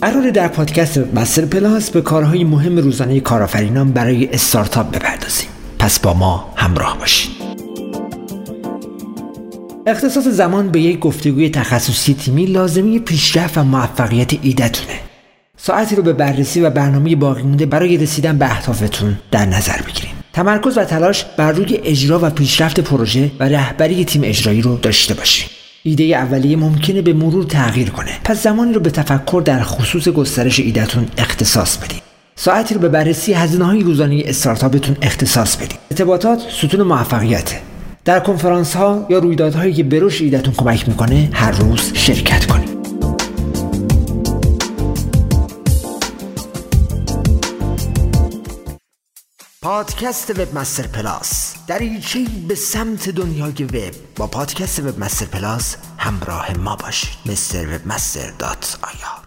قرار در پادکست مستر پلاس به کارهای مهم روزانه کارآفرینان برای استارتاپ بپردازیم. پس با ما همراه باشید. اختصاص زمان به یک گفتگوی تخصصی تیمی لازمی پیشرفت و موفقیت ایدتونه ساعتی رو به بررسی و برنامه باقی مونده برای رسیدن به اهدافتون در نظر بگیریم. تمرکز و تلاش بر روی اجرا و پیشرفت پروژه و رهبری تیم اجرایی رو داشته باشیم. ایده اولیه ممکنه به مرور تغییر کنه. پس زمانی رو به تفکر در خصوص گسترش ایدهتون اختصاص بدید ساعتی رو به بررسی هزینه های روزانه استارتاپتون اختصاص بدید ارتباطات ستون موفقیته. در کنفرانس ها یا رویدادهایی که به رشد ایدهتون کمک می‌کنه هر روز شرکت کنید. پادکست وب مستر پلاس. دریچه به سمت دنیای وب. با پادکست وب مستر پلاس همراه ما باشید. مستر وب مستر dot ir.